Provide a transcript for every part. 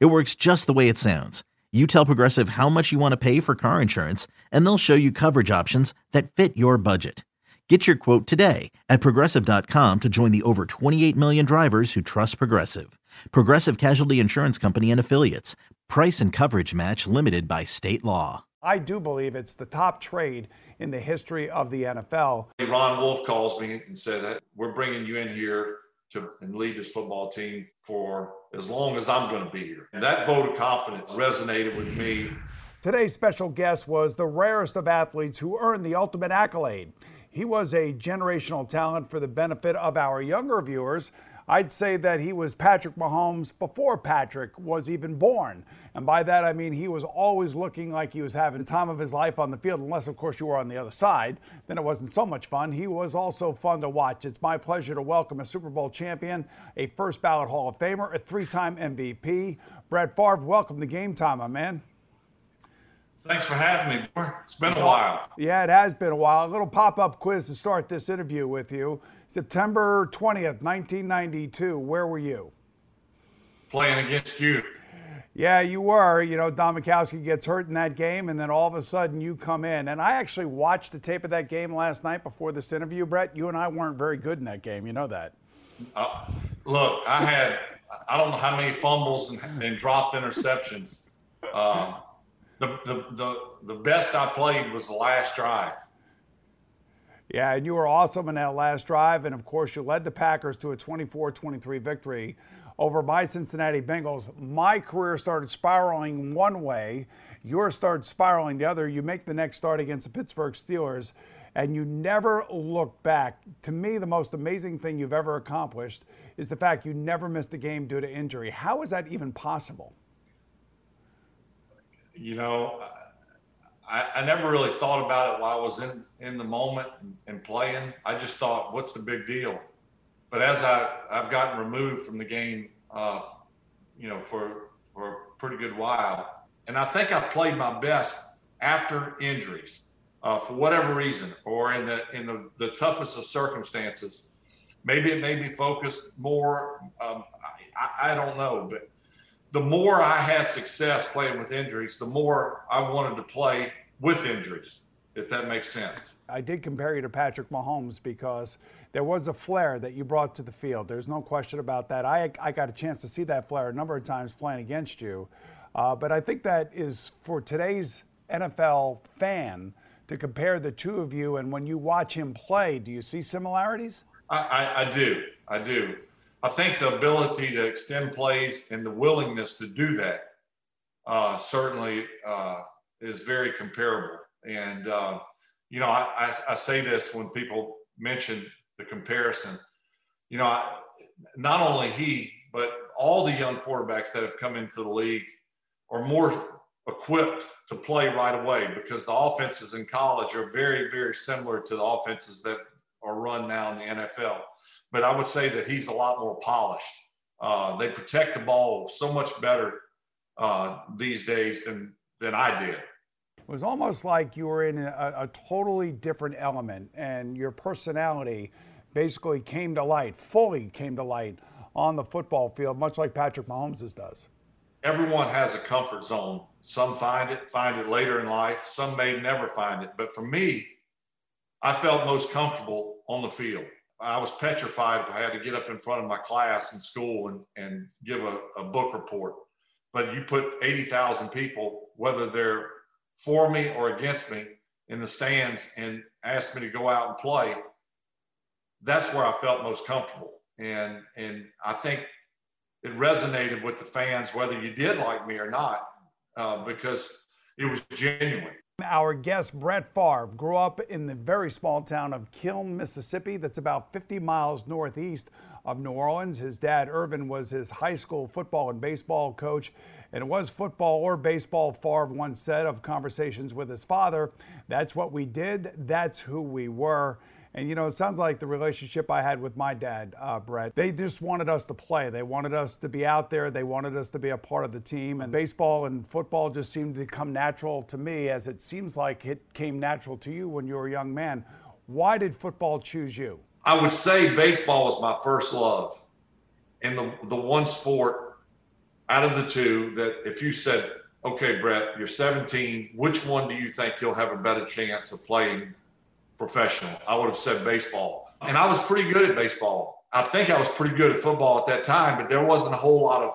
It works just the way it sounds. You tell Progressive how much you want to pay for car insurance, and they'll show you coverage options that fit your budget. Get your quote today at progressive.com to join the over 28 million drivers who trust Progressive. Progressive Casualty Insurance Company and Affiliates. Price and coverage match limited by state law. I do believe it's the top trade in the history of the NFL. Ron Wolf calls me and said that we're bringing you in here to and lead this football team for as long as I'm going to be here. And that vote of confidence resonated with me. Today's special guest was the rarest of athletes who earned the ultimate accolade. He was a generational talent for the benefit of our younger viewers. I'd say that he was Patrick Mahomes before Patrick was even born. And by that, I mean he was always looking like he was having the time of his life on the field, unless, of course, you were on the other side. Then it wasn't so much fun. He was also fun to watch. It's my pleasure to welcome a Super Bowl champion, a first ballot Hall of Famer, a three time MVP. Brett Favre, welcome to Game Time, my man. Thanks for having me. It's been a while. Yeah, it has been a while. A little pop up quiz to start this interview with you. September 20th, 1992. Where were you? Playing against you. Yeah, you were. You know, Don Majkowski gets hurt in that game, and then all of a sudden you come in. And I actually watched the tape of that game last night before this interview, Brett. You and I weren't very good in that game. You know that. Uh, look, I had, I don't know how many fumbles and, and dropped interceptions. Uh, the, the, the, the best I played was the last drive. Yeah, and you were awesome in that last drive. And of course, you led the Packers to a 24 23 victory over my Cincinnati Bengals. My career started spiraling one way, yours started spiraling the other. You make the next start against the Pittsburgh Steelers, and you never look back. To me, the most amazing thing you've ever accomplished is the fact you never missed a game due to injury. How is that even possible? You know, I, I, never really thought about it while I was in, in the moment and, playing. I just thought, what's the big deal? But as I, I've gotten removed from the game, uh, you know, for, for a pretty good while, and I think I played my best after injuries uh, for whatever reason, or in the in the, the toughest of circumstances. Maybe it made me focus more. Um, I, I don't know, but the more I had success playing with injuries, the more I wanted to play with injuries, if that makes sense. I did compare you to Patrick Mahomes because there was a flair that you brought to the field. There's no question about that. I, I got a chance to see that flair a number of times playing against you. Uh, but I think that is for today's NFL fan to compare the two of you. And when you watch him play, do you see similarities? I, I, I do. I do. I think the ability to extend plays and the willingness to do that uh, certainly uh, is very comparable. And, uh, you know, I, I, I, say this when people mention the comparison. You know, I, not only he, but all the young quarterbacks that have come into the league are more equipped to play right away because the offenses in college are very, very similar to the offenses that are run now in the NFL but I would say that he's a lot more polished. Uh, they protect the ball so much better uh, these days than than I did. It was almost like you were in a, a, totally different element, and your personality basically came to light, fully came to light on the football field, much like Patrick Mahomes does. Everyone has a comfort zone. Some find it, find it later in life. Some may never find it. But for me, I felt most comfortable on the field. I was petrified if I had to get up in front of my class in school and, and give a, a book report. But you put 80,000 people, whether they're for me or against me, in the stands and ask me to go out and play, that's where I felt most comfortable. And, and I think it resonated with the fans, whether you did like me or not, uh, because it was genuine. Our guest, Brett Favre, grew up in the very small town of Kiln, Mississippi, that's about 50 miles northeast of New Orleans. His dad, Irvin, was his high school football and baseball coach. And it was football or baseball, Favre once said of conversations with his father. That's what we did, that's who we were. And you know, it sounds like the relationship I had with my dad, uh, Brett. They just wanted us to play. They wanted us to be out there. They wanted us to be a part of the team. And baseball and football just seemed to come natural to me, as it seems like it came natural to you when you were a young man. Why did football choose you? I would say baseball was my first love, and the the one sport out of the two that if you said, "Okay, Brett, you're 17. Which one do you think you'll have a better chance of playing professional. I would have said baseball. And I was pretty good at baseball. I think I was pretty good at football at that time, but there wasn't a whole lot of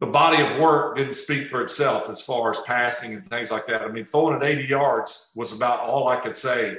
the body of work didn't speak for itself as far as passing and things like that. I mean, throwing it 80 yards was about all I could say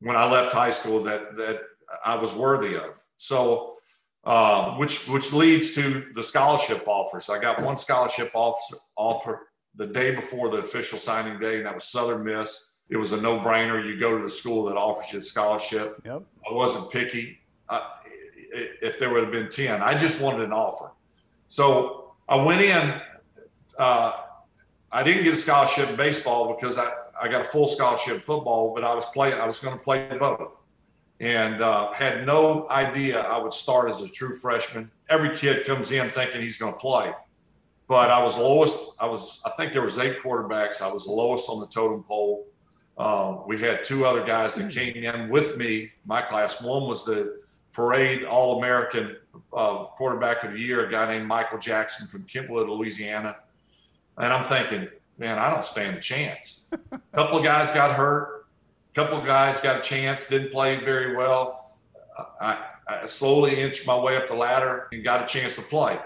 when I left high school that that I was worthy of. So, uh, which which leads to the scholarship offers. I got one scholarship offer offer the day before the official signing day, and that was Southern Miss it was a no brainer. You go to the school that offers you a scholarship. Yep. I wasn't picky. Uh, if there would have been 10, I just wanted an offer. So I went in. Uh, I didn't get a scholarship in baseball because I, I got a full scholarship in football, but I was playing, I was going to play both. And uh, had no idea I would start as a true freshman. Every kid comes in thinking he's going to play. But I was lowest. I was, I think there was eight quarterbacks. I was the lowest on the totem pole uh, we had two other guys that came in with me, my class. One was the parade All American uh, quarterback of the year, a guy named Michael Jackson from Kentwood, Louisiana. And I'm thinking, man, I don't stand a chance. a couple of guys got hurt. A couple of guys got a chance, didn't play very well. I, I slowly inched my way up the ladder and got a chance to play.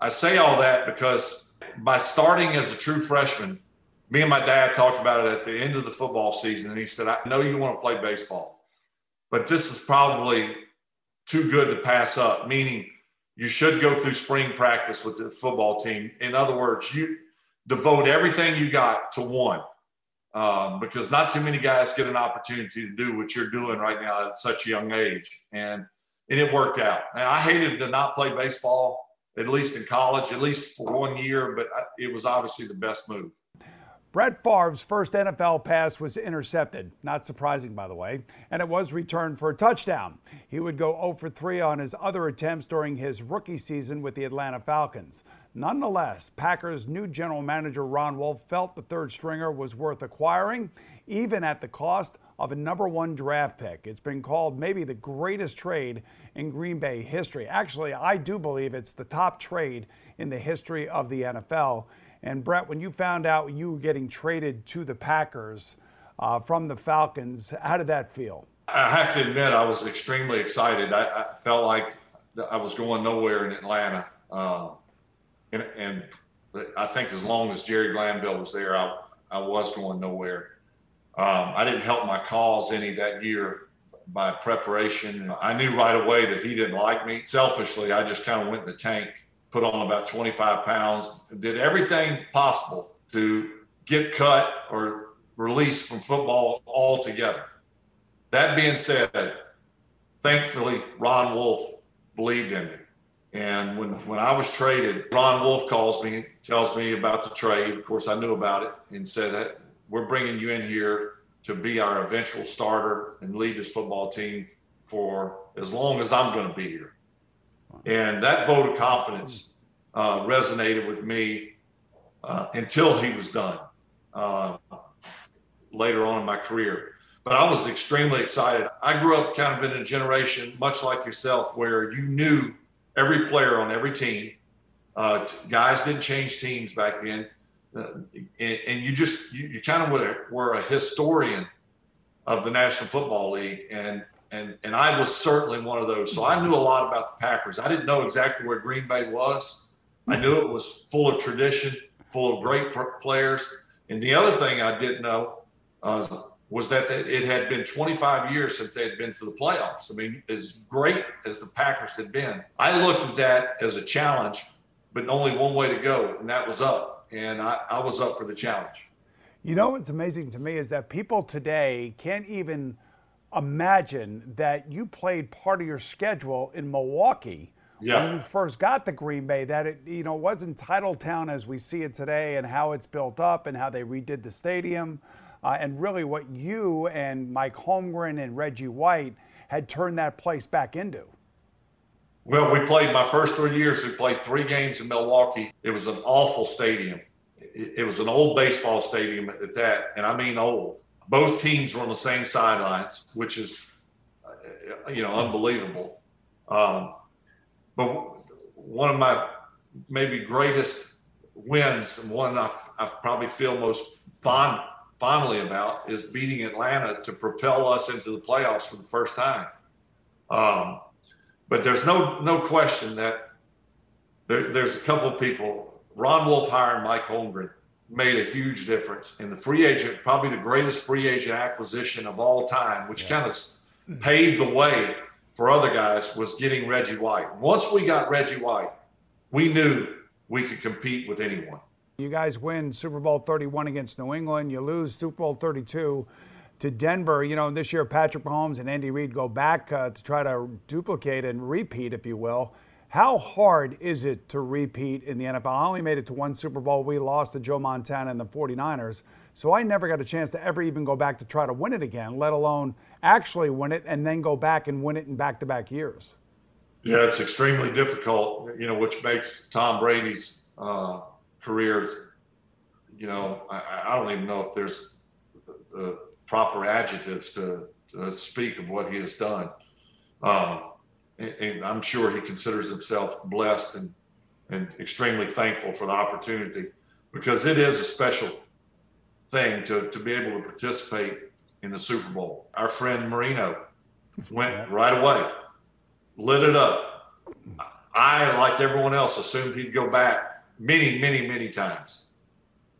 I say all that because by starting as a true freshman, me and my dad talked about it at the end of the football season, and he said, I know you want to play baseball, but this is probably too good to pass up, meaning you should go through spring practice with the football team. In other words, you devote everything you got to one. Um, because not too many guys get an opportunity to do what you're doing right now at such a young age. And and it worked out. And I hated to not play baseball, at least in college, at least for one year, but it was obviously the best move. Brett Favre's first NFL pass was intercepted, not surprising, by the way, and it was returned for a touchdown. He would go 0 for 3 on his other attempts during his rookie season with the Atlanta Falcons. Nonetheless, Packers' new general manager Ron Wolf felt the third stringer was worth acquiring, even at the cost of a number one draft pick. It's been called maybe the greatest trade in Green Bay history. Actually, I do believe it's the top trade in the history of the NFL. And Brett, when you found out you were getting traded to the Packers uh, from the Falcons, how did that feel? I have to admit, I was extremely excited. I, I felt like I was going nowhere in Atlanta. Uh, and, and, I think as long as Jerry Glanville was there, I, I was going nowhere. Um, I didn't help my cause any that year by preparation. I knew right away that he didn't like me. Selfishly, I just kind of went in the tank put on about 25 pounds, did everything possible to get cut or released from football altogether. That being said, thankfully, Ron Wolf believed in me. And when, when I was traded, Ron Wolf calls me, tells me about the trade. Of course, I knew about it and said that we're bringing you in here to be our eventual starter and lead this football team for as long as I'm going to be here. And that vote of confidence uh, resonated with me uh, until he was done uh, later on in my career. But I was extremely excited. I grew up kind of in a generation, much like yourself, where you knew every player on every team. Uh, t- guys didn't change teams back then. Uh, and, and, you just, you, you kind of were, were a historian of the National Football League. And and and I was certainly one of those. So I knew a lot about the Packers. I didn't know exactly where Green Bay was. I knew it was full of tradition, full of great players. And the other thing I didn't know uh, was that it had been 25 years since they had been to the playoffs. I mean, as great as the Packers had been, I looked at that as a challenge, but only one way to go, and that was up. And I, I was up for the challenge. You know what's amazing to me is that people today can't even imagine that you played part of your schedule in Milwaukee yeah. when you first got to Green Bay. That it, you know, wasn't Titletown as we see it today, and how it's built up, and how they redid the stadium, uh, and really what you and Mike Holmgren and Reggie White had turned that place back into. Well, we played my first three years. We played three games in Milwaukee. It was an awful stadium. It, it was an old baseball stadium at that, and I mean old. Both teams were on the same sidelines, which is, uh, you know, unbelievable. Um, but one of my maybe greatest wins, and one I, I probably feel most fond fondly about, is beating Atlanta to propel us into the playoffs for the first time. Um, but there's no no question that there, there's a couple of people. Ron Wolfheier and Mike Holmgren made a huge difference. And the free agent, probably the greatest free agent acquisition of all time, which yeah. kind of paved the way for other guys, was getting Reggie White. Once we got Reggie White, we knew we could compete with anyone. You guys win Super Bowl 31 against New England. You lose Super Bowl 32 to Denver. You know, this year Patrick Mahomes and Andy Reid go back uh, to try to duplicate and repeat, if you will. How hard is it to repeat in the NFL? I only made it to one Super Bowl. We lost to Joe Montana and the 49ers. So I never got a chance to ever even go back to try to win it again, let alone actually win it and then go back and win it in back to back years. Yeah, it's extremely difficult, you know, which makes Tom Brady's uh, career, you know, I, I, don't even know if there's the, the proper adjectives to, to, speak of what he has done. Um, and, and, I'm sure he considers himself blessed and, and extremely thankful for the opportunity because it is a special thing to, to be able to participate in the Super Bowl. Our friend Marino went right away, lit it up. I, like everyone else, assumed he'd go back many, many, many times.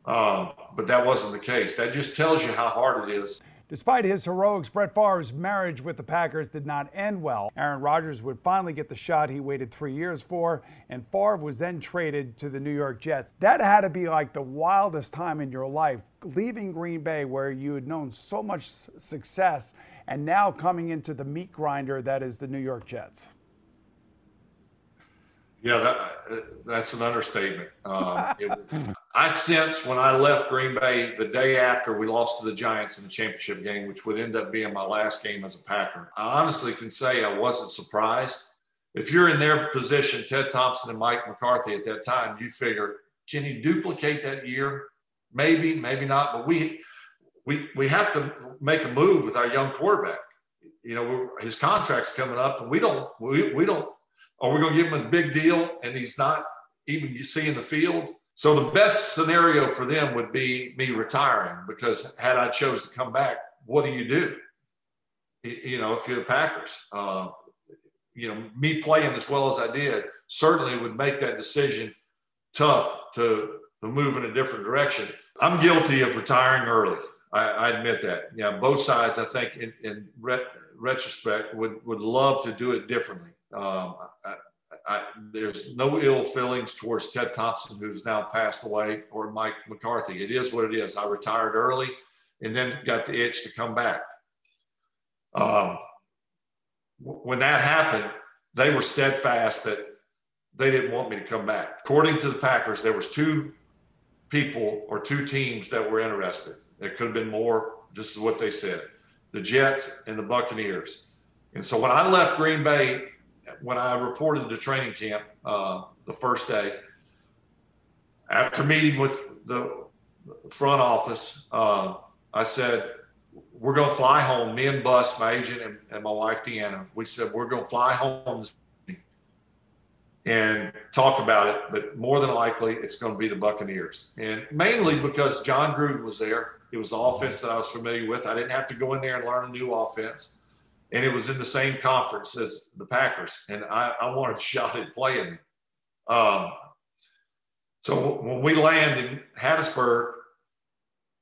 Um, but that wasn't the case. That just tells you how hard it is. Despite his heroics, Brett Favre's marriage with the Packers did not end well. Aaron Rodgers would finally get the shot he waited three years for, and Favre was then traded to the New York Jets. That had to be like the wildest time in your life, leaving Green Bay where you had known so much success, and now coming into the meat grinder that is the New York Jets. Yeah, that, that's an understatement. Um, it, I sensed when I left Green Bay the day after we lost to the Giants in the championship game, which would end up being my last game as a Packer. I honestly can say I wasn't surprised. If you're in their position, Ted Thompson and Mike McCarthy at that time, you figure, can he duplicate that year? Maybe, maybe not. But we we we have to make a move with our young quarterback. You know, his contract's coming up, and we don't we, we don't are we going to give him a big deal and he's not even seeing the field? So the best scenario for them would be me retiring because had I chose to come back, what do you do? You know, if you're the Packers, uh, you know, me playing as well as I did certainly would make that decision tough to, to move in a different direction. I'm guilty of retiring early. I, I admit that. Yeah, both sides, I think, in, in ret- retrospect, would would love to do it differently. Um, I, I, there's no ill feelings towards Ted Thompson, who's now passed away, or Mike McCarthy. It is what it is. I retired early and then got the itch to come back. Um, when that happened, they were steadfast that they didn't want me to come back. According to the Packers, there was two people or two teams that were interested. There could have been more. This is what they said: the Jets and the Buccaneers. And so when I left Green Bay when I reported to training camp uh, the first day, after meeting with the front office, uh, I said, we're going to fly home. Me and Bus, my agent, and, and my wife, Deanna, we said, we're going to fly home and talk about it. But more than likely, it's going to be the Buccaneers. And mainly because Jon Gruden was there. It was the offense that I was familiar with. I didn't have to go in there and learn a new offense and it was in the same conference as the Packers, and I, I wanted a shot at playing. Um, so when we land in Hattiesburg,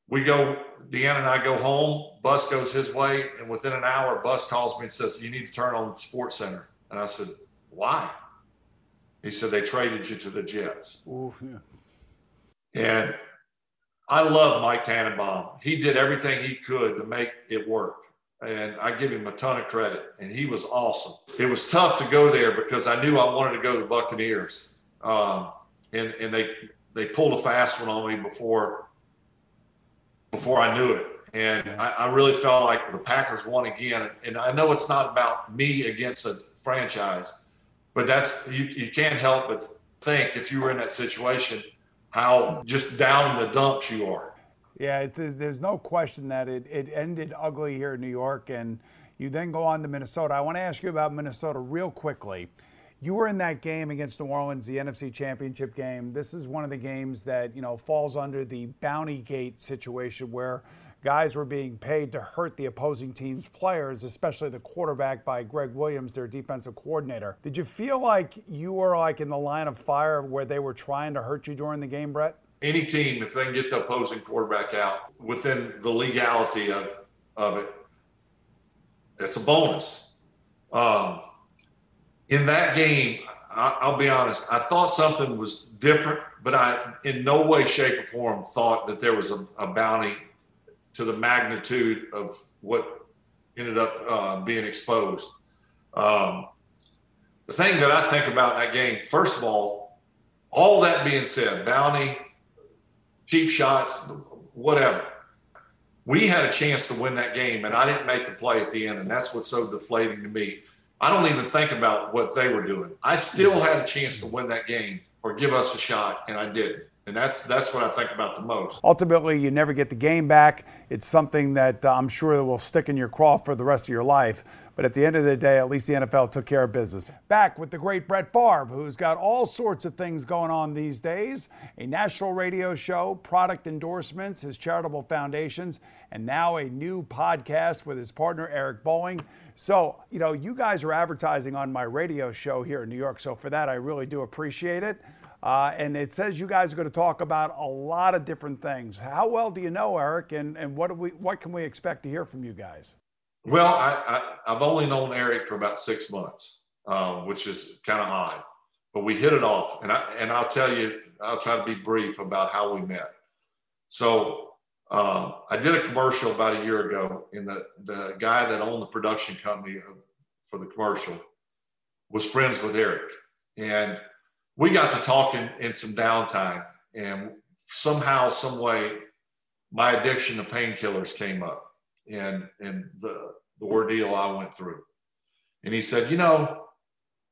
we go. Deanna and I go home. Bus goes his way, and within an hour, Bus calls me and says, "You need to turn on SportsCenter." And I said, "Why?" He said, "They traded you to the Jets." Oof, yeah. And I love Mike Tannenbaum. He did everything he could to make it work. And I give him a ton of credit. And he was awesome. It was tough to go there because I knew I wanted to go to the Buccaneers, um, and and they they pulled a fast one on me before before I knew it. And I, I really felt like the Packers won again. And I know it's not about me against a franchise, but that's you, you can't help but think if you were in that situation how just down in the dumps you are. Yeah, there's no question that it, it ended ugly here in New York, and you then go on to Minnesota. I want to ask you about Minnesota real quickly. You were in that game against New Orleans, the NFC Championship game. This is one of the games that you know falls under the bounty gate situation where guys were being paid to hurt the opposing team's players, especially the quarterback by Gregg Williams, their defensive coordinator. Did you feel like you were like in the line of fire where they were trying to hurt you during the game, Brett? Any team, if they can get the opposing quarterback out within the legality of of it, it's a bonus. Um, in that game, I, will be honest, I thought something was different, but I, in no way, shape, or form, thought that there was a, a bounty to the magnitude of what ended up uh, being exposed. Um, the thing that I think about in that game, first of all, all that being said, bounty, cheap shots, whatever. We had a chance to win that game, and I didn't make the play at the end, and that's what's so deflating to me. I don't even think about what they were doing. I still had a chance to win that game or give us a shot, and I didn't. And that's that's what I think about the most. Ultimately, you never get the game back. It's something that uh, I'm sure will stick in your craw for the rest of your life. But at the end of the day, at least the NFL took care of business. Back with the great Brett Favre, who's got all sorts of things going on these days a national radio show, product endorsements, his charitable foundations, and now a new podcast with his partner, Eric Bolling. So, you know, you guys are advertising on my radio show here in New York. So, for that, I really do appreciate it. Uh, and it says you guys are going to talk about a lot of different things. How well do you know Eric, and, and what, do we, what can we expect to hear from you guys? Well, I, have only known Eric for about six months, uh, which is kind of odd, but we hit it off. And, I, and I'll tell you, I'll try to be brief about how we met. So um, I did a commercial about a year ago, and the, the guy that owned the production company of, for the commercial was friends with Eric. And we got to talking in some downtime, and somehow, some way, my addiction to painkillers came up, and and the the ordeal I went through. And he said, you know,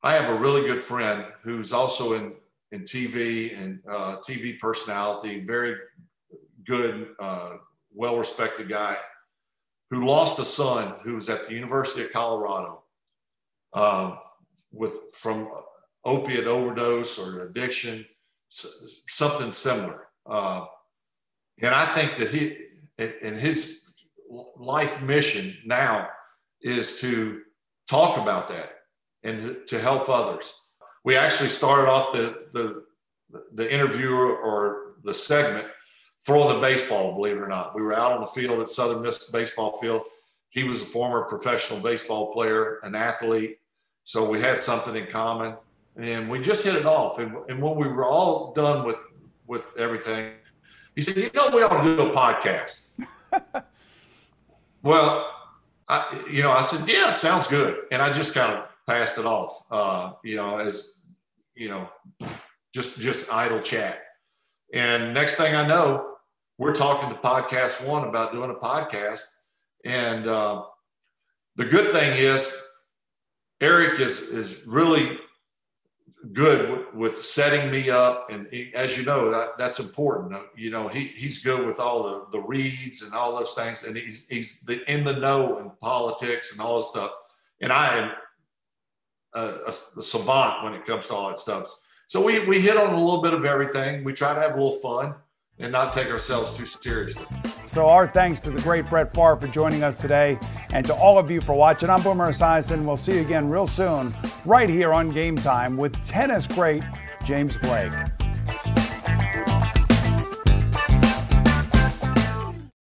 I have a really good friend who's also in in TV and uh, TV personality, very good, uh, well respected guy, who lost a son who was at the University of Colorado uh, with from opiate overdose or addiction, something similar. Uh, and I think that he, and his life mission now is to talk about that and to, help others. We actually started off the, the, the interview or the segment throwing the baseball, believe it or not. We were out on the field at Southern Miss baseball field. He was a former professional baseball player, an athlete. So we had something in common and we just hit it off. And, and when we were all done with with everything, he said, "You know, we ought to do a podcast." well, I, you know, I said, "Yeah, sounds good," and I just kind of passed it off, uh, you know, as you know, just just idle chat. And next thing I know, we're talking to PodcastOne about doing a podcast. And uh, the good thing is, Eric is is really good with, with, setting me up. And he, as you know, that, that's important. Uh, you know, he, he's good with all the, the reads and all those things. And he's, he's the, in the know in politics and all this stuff. And I am a, a, a, savant when it comes to all that stuff. So we, we hit on a little bit of everything. We try to have a little fun and not take ourselves too seriously. So, our thanks to the great Brett Favre for joining us today, and to all of you for watching. I'm Boomer Esiason. We'll see you again real soon, right here on Game Time with tennis great James Blake.